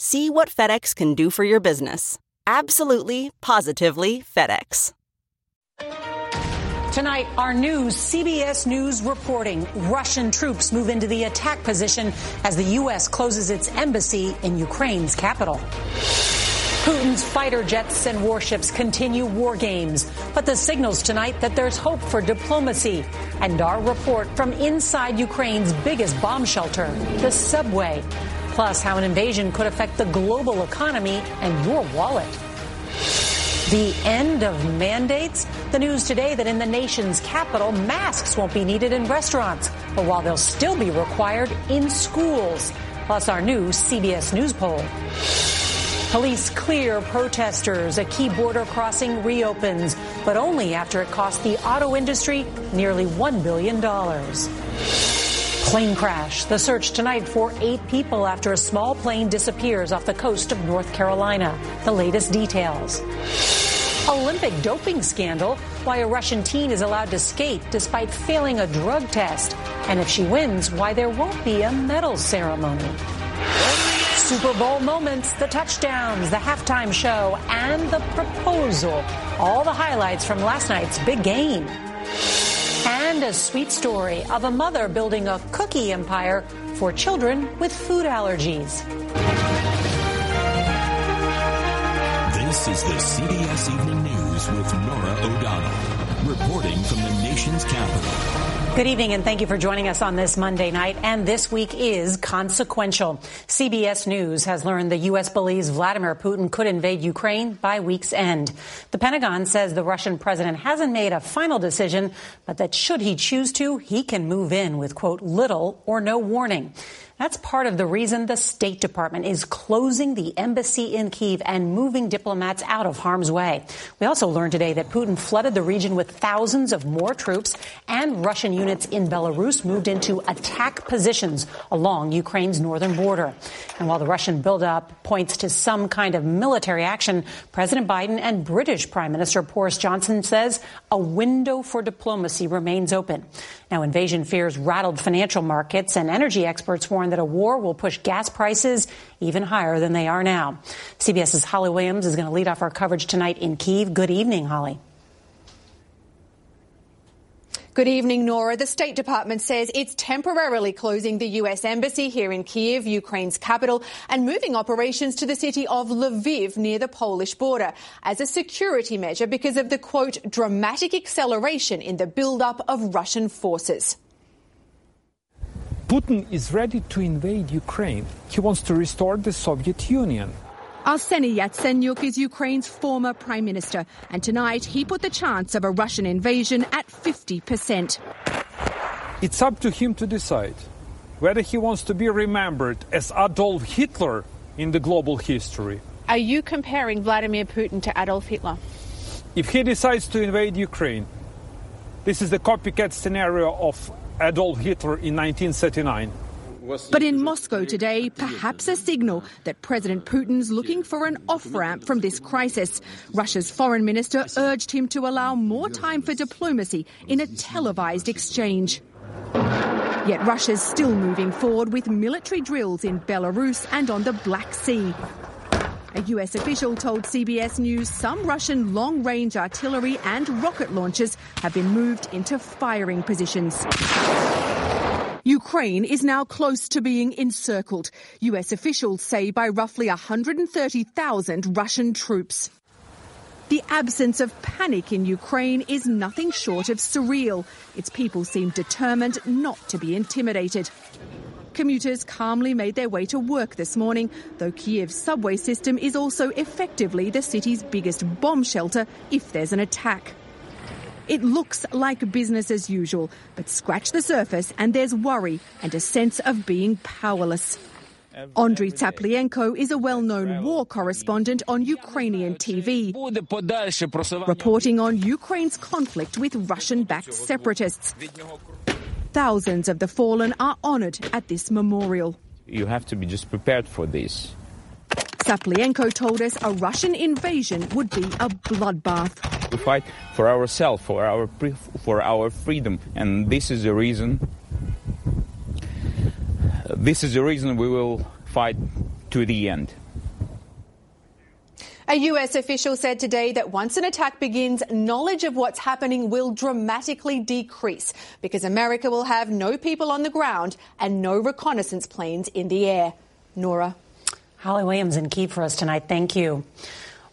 See what FedEx can do for your business. Absolutely, positively FedEx. Tonight, our news CBS News reporting Russian troops move into the attack position as the U.S. closes its embassy in Ukraine's capital. Putin's fighter jets and warships continue war games, but the signals tonight that there's hope for diplomacy. And our report from inside Ukraine's biggest bomb shelter, the subway. Plus, how an invasion could affect the global economy and your wallet. The end of mandates? The news today that in the nation's capital, masks won't be needed in restaurants, but while they'll still be required in schools. Plus, our new CBS News poll. Police clear protesters. A key border crossing reopens, but only after it cost the auto industry nearly $1 billion. Plane crash. The search tonight for eight people after a small plane disappears off the coast of North Carolina. The latest details. Olympic doping scandal. Why a Russian teen is allowed to skate despite failing a drug test. And if she wins, why there won't be a medal ceremony. Super Bowl moments, the touchdowns, the halftime show, and the proposal. All the highlights from last night's big game. And a sweet story of a mother building a cookie empire for children with food allergies. This is the CBS Evening News with Norah O'Donnell, reporting from the nation's capital. Good evening and thank you for joining us on this Monday night. And this week is consequential. CBS News has learned the U.S. believes Vladimir Putin could invade Ukraine by week's end. The Pentagon says the Russian president hasn't made a final decision, but that should he choose to, he can move in with, quote, little or no warning. That's part of the reason the State Department is closing the embassy in Kiev and moving diplomats out of harm's way. We also learned today that Putin flooded the region with thousands of more troops and Russian units in Belarus moved into attack positions along Ukraine's northern border. And while the Russian buildup points to some kind of military action, President Biden and British Prime Minister Boris Johnson says a window for diplomacy remains open. Now, invasion fears rattled financial markets and energy experts warn that a war will push gas prices even higher than they are now. CBS's Holly Williams is going to lead off our coverage tonight in Kiev. Good evening, Holly. Good evening, Norah. The State Department says it's temporarily closing the U.S. Embassy here in Kiev, Ukraine's capital, and moving operations to the city of Lviv near the Polish border as a security measure because of the, quote, dramatic acceleration in the buildup of Russian forces. Putin is ready to invade Ukraine. He wants to restore the Soviet Union. Arseny Yatsenyuk is Ukraine's former prime minister, and tonight he put the chance of a Russian invasion at 50%. It's up to him to decide whether he wants to be remembered as Adolf Hitler in the global history. Are you comparing Vladimir Putin to Adolf Hitler? If he decides to invade Ukraine, this is the copycat scenario of Adolf Hitler in 1939. But in Moscow today, perhaps a signal that President Putin's looking for an off ramp from this crisis. Russia's foreign minister urged him to allow more time for diplomacy in a televised exchange. Yet Russia's still moving forward with military drills in Belarus and on the Black Sea. A US official told CBS News some Russian long range artillery and rocket launchers have been moved into firing positions. Ukraine is now close to being encircled, US officials say by roughly 130,000 Russian troops. The absence of panic in Ukraine is nothing short of surreal. Its people seem determined not to be intimidated. Commuters calmly made their way to work this morning, though Kiev's subway system is also effectively the city's biggest bomb shelter if there's an attack. It looks like business as usual, but scratch the surface and there's worry and a sense of being powerless. Andriy Tsaplienko is a well-known war correspondent on Ukrainian TV, reporting on Ukraine's conflict with Russian-backed separatists. Thousands of the fallen are honored at this memorial. You have to be just prepared for this. Tsaplienko told us a Russian invasion would be a bloodbath. We fight for ourselves, for our for our freedom, and this is the reason. This is the reason we will fight to the end. A US official said today that once an attack begins, knowledge of what's happening will dramatically decrease because America will have no people on the ground and no reconnaissance planes in the air. Norah. Holly Williams in Kiev for us tonight. Thank you.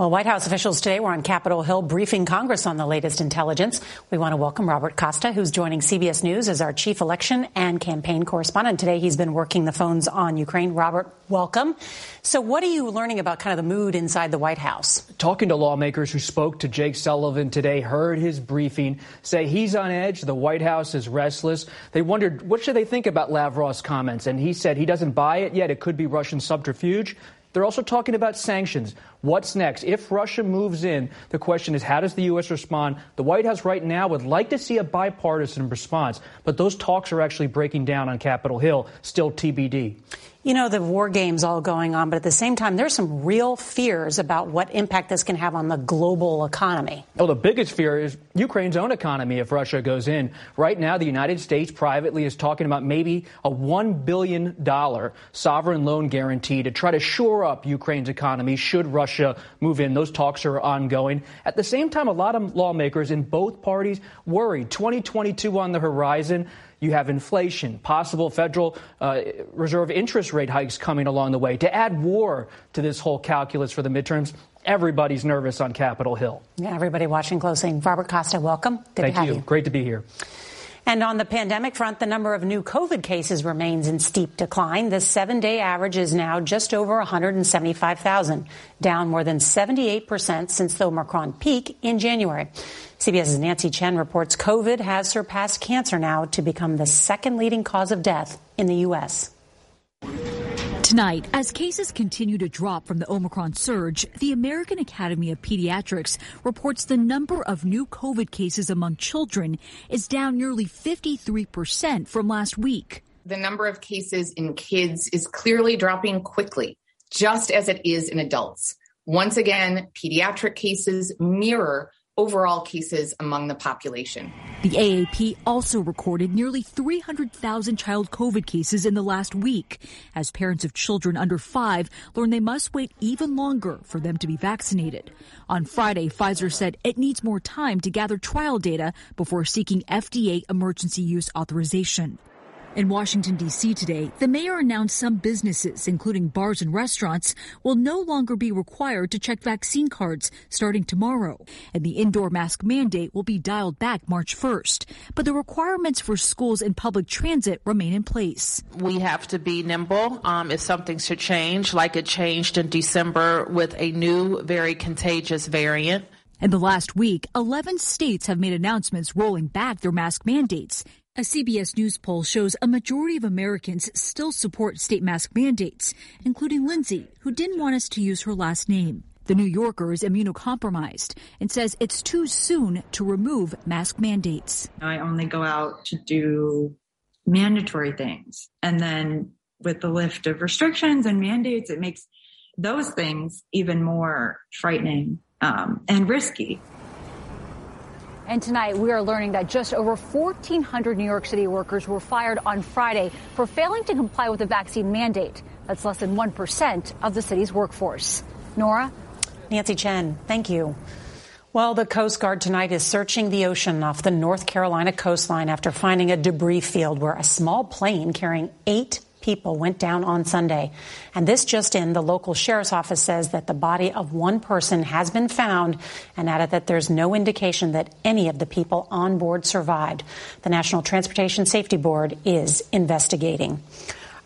Well, White House officials today were on Capitol Hill briefing Congress on the latest intelligence. We want to welcome Robert Costa, who's joining CBS News as our chief election and campaign correspondent. Today, he's been working the phones on Ukraine. Robert, welcome. So, what are you learning about kind of the mood inside the White House? Talking to lawmakers who spoke to Jake Sullivan today, heard his briefing, say he's on edge. The White House is restless. They wondered what should they think about Lavrov's comments, and he said he doesn't buy it yet. It could be Russian subterfuge. They're also talking about sanctions. What's next? If Russia moves in, the question is how does the U.S. respond? The White House right now would like to see a bipartisan response, but those talks are actually breaking down on Capitol Hill, still TBD. You know, the war games all going on, but at the same time, there's some real fears about what impact this can have on the global economy. Oh, the biggest fear is Ukraine's own economy if Russia goes in. Right now, the United States privately is talking about maybe a $1 billion sovereign loan guarantee to try to shore up Ukraine's economy should Russia move in. Those talks are ongoing. At the same time, a lot of lawmakers in both parties worried 2022 on the horizon. You have inflation, possible Federal uh, Reserve interest rate hikes coming along the way. To add war to this whole calculus for the midterms, everybody's nervous on Capitol Hill. Yeah, everybody watching closely. Robert Costa, welcome. Good Thank you. you. Great to be here. And on the pandemic front, the number of new COVID cases remains in steep decline. The seven day average is now just over 175,000, down more than 78% since the Omicron peak in January. CBS's Nancy Chen reports COVID has surpassed cancer now to become the second leading cause of death in the U.S. Tonight, as cases continue to drop from the Omicron surge, the American Academy of Pediatrics reports the number of new COVID cases among children is down nearly 53% from last week. The number of cases in kids is clearly dropping quickly, just as it is in adults. Once again, pediatric cases mirror overall cases among the population. The AAP also recorded nearly 300,000 child COVID cases in the last week as parents of children under five learn they must wait even longer for them to be vaccinated. On Friday, Pfizer said it needs more time to gather trial data before seeking FDA emergency use authorization. In Washington, D.C. today, the mayor announced some businesses, including bars and restaurants, will no longer be required to check vaccine cards starting tomorrow. And the indoor mask mandate will be dialed back March 1st. But the requirements for schools and public transit remain in place. We have to be nimble um, if something should change, like it changed in December with a new, very contagious variant. In the last week, 11 states have made announcements rolling back their mask mandates. A CBS News poll shows a majority of Americans still support state mask mandates, including Lindsay, who didn't want us to use her last name. The New Yorker is immunocompromised and says it's too soon to remove mask mandates. I only go out to do mandatory things. And then with the lift of restrictions and mandates, it makes those things even more frightening um, and risky. And tonight, we are learning that just over 1,400 New York City workers were fired on Friday for failing to comply with the vaccine mandate. That's less than 1% of the city's workforce. Norah? Nancy Chen, thank you. Well, the Coast Guard tonight is searching the ocean off the North Carolina coastline after finding a debris field where a small plane carrying eight people went down on Sunday. And this just in, the local sheriff's office says that the body of one person has been found and added that there's no indication that any of the people on board survived. The National Transportation Safety Board is investigating.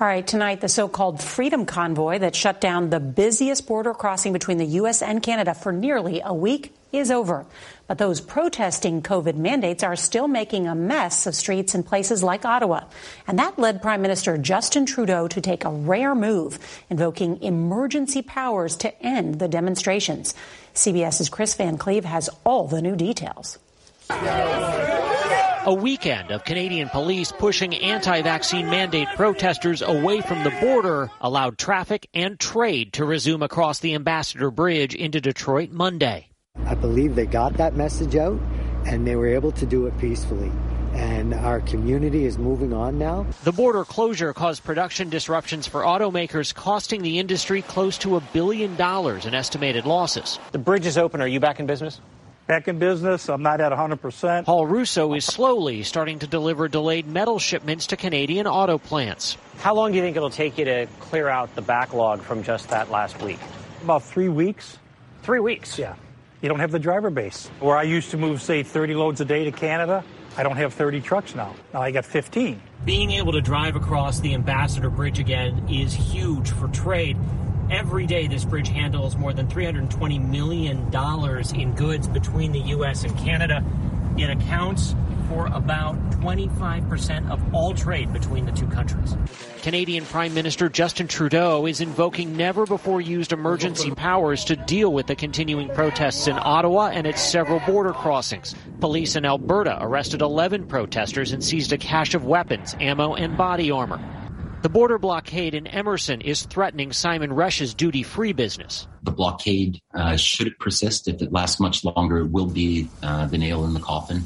All right, tonight, the so called Freedom Convoy that shut down the busiest border crossing between the U.S. and Canada for nearly a week is over. But those protesting COVID mandates are still making a mess of streets in places like Ottawa. And that led Prime Minister Justin Trudeau to take a rare move, invoking emergency powers to end the demonstrations. CBS's Chris Van Cleave has all the new details. A weekend of Canadian police pushing anti vaccine mandate protesters away from the border allowed traffic and trade to resume across the Ambassador Bridge into Detroit Monday. I believe they got that message out and they were able to do it peacefully. And our community is moving on now. The border closure caused production disruptions for automakers, costing the industry close to a billion dollars in estimated losses. The bridge is open. Are you back in business? Back in business. I'm not at 100%. Paul Russo is slowly starting to deliver delayed metal shipments to Canadian auto plants. How long do you think it'll take you to clear out the backlog from just that last week? About three weeks. Three weeks? Yeah you don't have the driver base. Where I used to move, say, 30 loads a day to Canada, I don't have 30 trucks now. Now I got 15. Being able to drive across the Ambassador Bridge again is huge for trade. Every day, this bridge handles more than $320 million in goods between the U.S. and Canada. It accounts for about 25% of all trade between the two countries. Canadian Prime Minister Justin Trudeau is invoking never before used emergency powers to deal with the continuing protests in Ottawa and its several border crossings. Police in Alberta arrested 11 protesters and seized a cache of weapons, ammo, and body armor. The border blockade in Emerson is threatening Simon Rush's duty free business. The blockade, uh, should it persist, if it lasts much longer, it will be uh, the nail in the coffin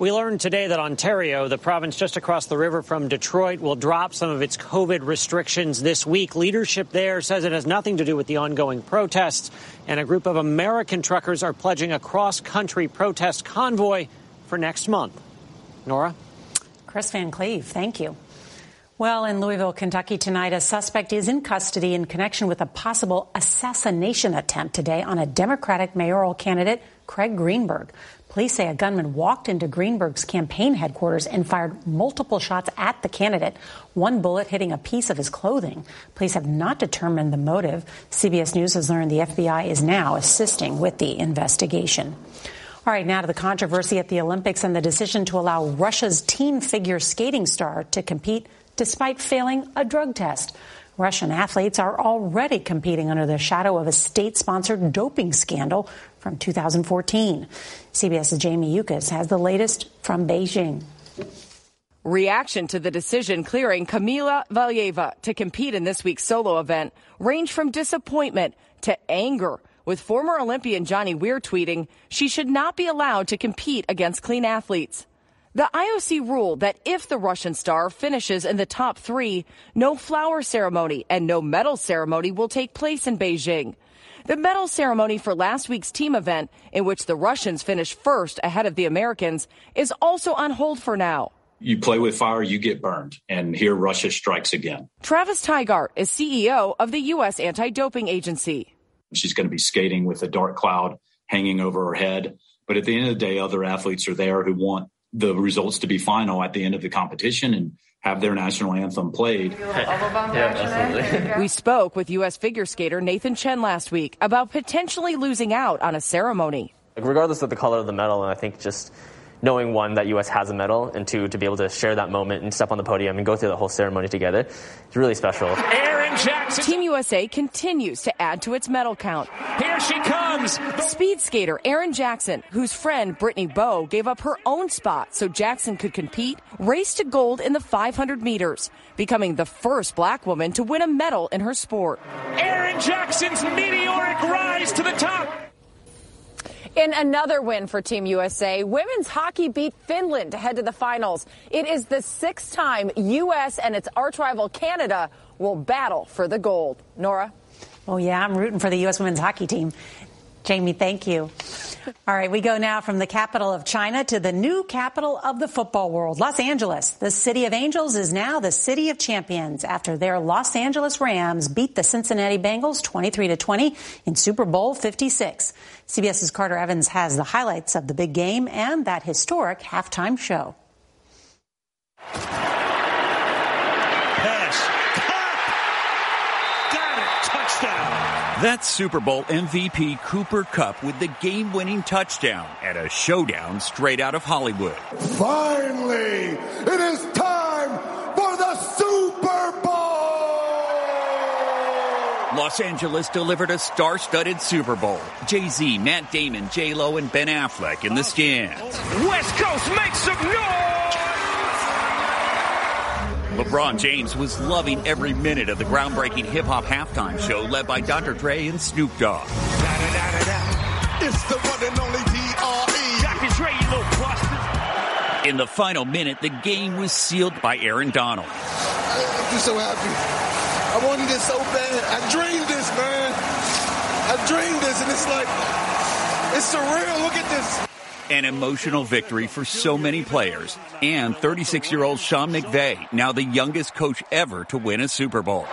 we learned today that Ontario, the province just across the river from Detroit, will drop some of its COVID restrictions this week. Leadership there says it has nothing to do with the ongoing protests, and a group of American truckers are pledging a cross country protest convoy for next month. Norah? Chris Van Cleave, thank you. Well, in Louisville, Kentucky tonight, a suspect is in custody in connection with a possible assassination attempt today on a Democratic mayoral candidate, Craig Greenberg. Police say a gunman walked into Greenberg's campaign headquarters and fired multiple shots at the candidate, one bullet hitting a piece of his clothing. Police have not determined the motive. CBS News has learned the FBI is now assisting with the investigation. All right, now to the controversy at the Olympics and the decision to allow Russia's team figure skating star to compete despite failing a drug test. Russian athletes are already competing under the shadow of a state sponsored doping scandal from 2014. CBS's Jamie Yuccas has the latest from Beijing. Reaction to the decision clearing Kamila Valieva to compete in this week's solo event ranged from disappointment to anger, with former Olympian Johnny Weir tweeting she should not be allowed to compete against clean athletes. The IOC ruled that if the Russian star finishes in the top three, no flower ceremony and no medal ceremony will take place in Beijing. The medal ceremony for last week's team event, in which the Russians finished first ahead of the Americans, is also on hold for now. You play with fire, you get burned. And here Russia strikes again. Travis Tygart is CEO of the U.S. Anti Doping Agency. She's going to be skating with a dark cloud hanging over her head. But at the end of the day, other athletes are there who want the results to be final at the end of the competition and have their national anthem played. yeah, we spoke with U.S. figure skater Nathan Chen last week about potentially losing out on a ceremony. Regardless of the color of the medal, and I think just knowing one that U.S. has a medal, and two to be able to share that moment and step on the podium and go through the whole ceremony together, it's really special. Erin Jackson. Team USA continues to add to its medal count. Here she comes. Speed skater Erin Jackson, whose friend Brittany Bowe gave up her own spot so Jackson could compete, raced to gold in the 500 meters, becoming the first black woman to win a medal in her sport. Erin Jackson's meteoric rise to the top. In another win for Team USA, women's hockey beat Finland to head to the finals. It is the sixth time U.S. and its arch rival Canada will battle for the gold. Norah? Oh, yeah, I'm rooting for the U.S. women's hockey team. Jamie, thank you. All right, we go now from the capital of China to the new capital of the football world, Los Angeles. The city of angels is now the city of champions after their Los Angeles Rams beat the Cincinnati Bengals 23 to 20 in Super Bowl 56. CBS's Carter Evans has the highlights of the big game and that historic halftime show. That's Super Bowl MVP Cooper Kupp with the game winning touchdown at a showdown straight out of Hollywood. Finally, it is time for the Super Bowl! Los Angeles delivered a star studded Super Bowl. Jay Z, Matt Damon, J Lo, and Ben Affleck in the stands. West Coast makes some noise! LeBron James was loving every minute of the groundbreaking hip hop halftime show led by Dr. Dre and Snoop Dogg. It's the one and only D.R.E. Dr. Dre, you little bastard. In the final minute, the game was sealed by Aaron Donald. I'm just so happy. I wanted this so bad. I dreamed this, man. I dreamed this, and it's like, it's surreal. Look at this. An emotional victory for so many players. And 36 year old Sean McVay, now the youngest coach ever to win a Super Bowl.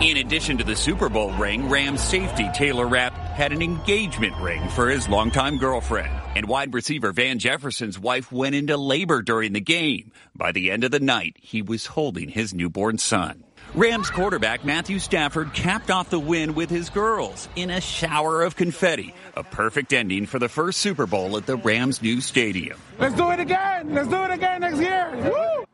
In addition to the Super Bowl ring, Rams safety Taylor Rapp had an engagement ring for his longtime girlfriend. And wide receiver Van Jefferson's wife went into labor during the game. By the end of the night, he was holding his newborn son. Rams quarterback Matthew Stafford capped off the win with his girls in a shower of confetti. A perfect ending for the first Super Bowl at the Rams' new stadium. Let's do it again. Let's do it again next year. Woo!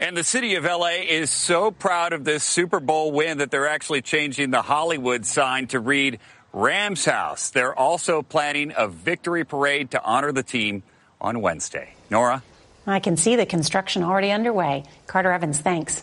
And the city of LA is so proud of this Super Bowl win that they're actually changing the Hollywood sign to read Rams House. They're also planning a victory parade to honor the team on Wednesday. Norah? I can see the construction already underway. Carter Evans, thanks.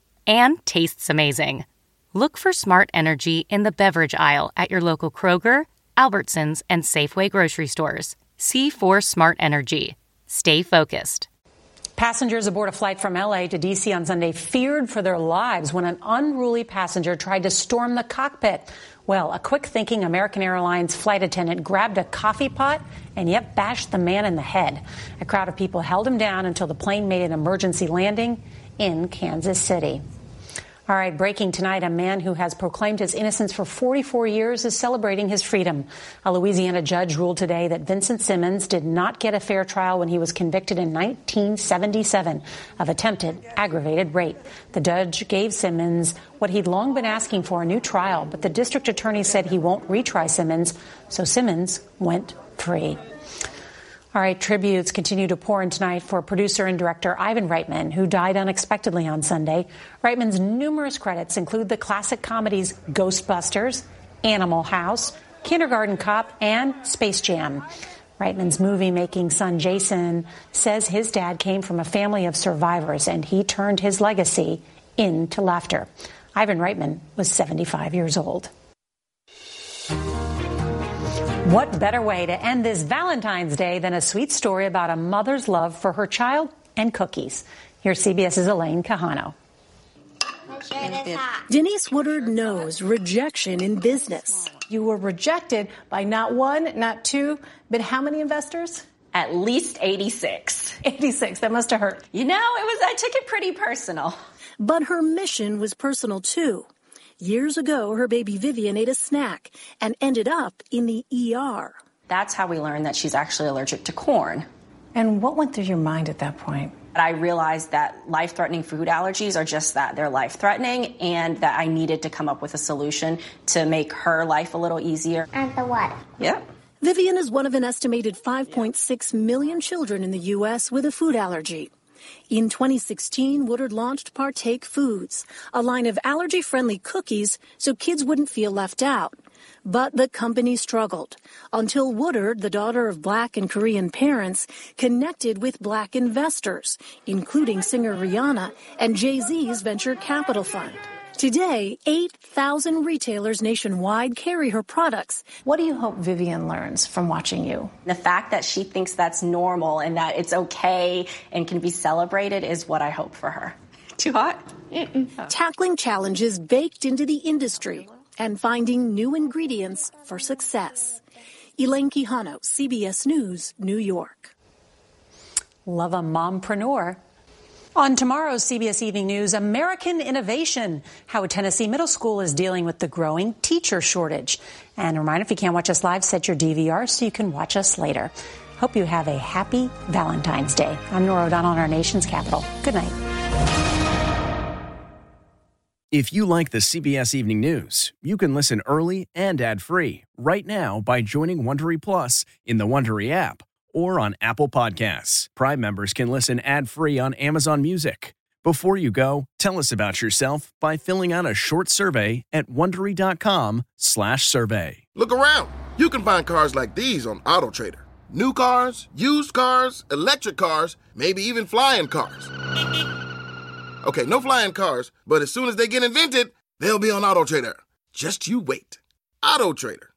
and tastes amazing. Look for Smart Energy in the beverage aisle at your local Kroger, Albertsons, and Safeway grocery stores. C4 Smart Energy. Stay focused. Passengers aboard a flight from LA to DC on Sunday feared for their lives when an unruly passenger tried to storm the cockpit. Well, a quick thinking American Airlines flight attendant grabbed a coffee pot and yet bashed the man in the head. A crowd of people held him down until the plane made an emergency landing in Kansas City. All right, breaking tonight, a man who has proclaimed his innocence for 44 years is celebrating his freedom. A Louisiana judge ruled today that Vincent Simmons did not get a fair trial when he was convicted in 1977 of attempted aggravated rape. The judge gave Simmons what he'd long been asking for a new trial, but the district attorney said he won't retry Simmons, so Simmons went free. All right, tributes continue to pour in tonight for producer and director Ivan Reitman, who died unexpectedly on Sunday. Reitman's numerous credits include the classic comedies Ghostbusters, Animal House, Kindergarten Cop, and Space Jam. Reitman's movie making son Jason says his dad came from a family of survivors and he turned his legacy into laughter. Ivan Reitman was 75 years old. What better way to end this Valentine's Day than a sweet story about a mother's love for her child and cookies? Here's CBS's Elaine Quijano. Denise Woodard knows rejection in business. You were rejected by not one, not two, but how many investors? At least 86. 86. That must have hurt. You know, it was, I took it pretty personal. But her mission was personal too. Years ago, her baby Vivian ate a snack and ended up in the ER. That's how we learned that she's actually allergic to corn. And what went through your mind at that point? I realized that life threatening food allergies are just that they're life threatening, and that I needed to come up with a solution to make her life a little easier. And the what? Yeah. Vivian is one of an estimated 5.6 million children in the U.S. with a food allergy. In 2016, Woodard launched Partake Foods, a line of allergy friendly cookies so kids wouldn't feel left out. But the company struggled until Woodard, the daughter of black and Korean parents, connected with black investors, including singer Rihanna and Jay-Z's venture capital fund. Today, 8,000 retailers nationwide carry her products. What do you hope Vivian learns from watching you? The fact that she thinks that's normal and that it's okay and can be celebrated is what I hope for her. Too hot? Tackling challenges baked into the industry and finding new ingredients for success. Elaine Quijano, CBS News, New York. Love a mompreneur. On tomorrow's CBS Evening News, American Innovation, how a Tennessee middle school is dealing with the growing teacher shortage. And a reminder, if you can't watch us live, set your DVR so you can watch us later. Hope you have a happy Valentine's Day. I'm Norah O'Donnell in our nation's capital. Good night. If you like the CBS Evening News, you can listen early and ad-free right now by joining Wondery Plus in the Wondery app or on Apple Podcasts. Prime members can listen ad-free on Amazon Music. Before you go, tell us about yourself by filling out a short survey at wondery.com/survey. Look around. You can find cars like these on AutoTrader. New cars, used cars, electric cars, maybe even flying cars. Okay, no flying cars, but as soon as they get invented, they'll be on AutoTrader. Just you wait. AutoTrader.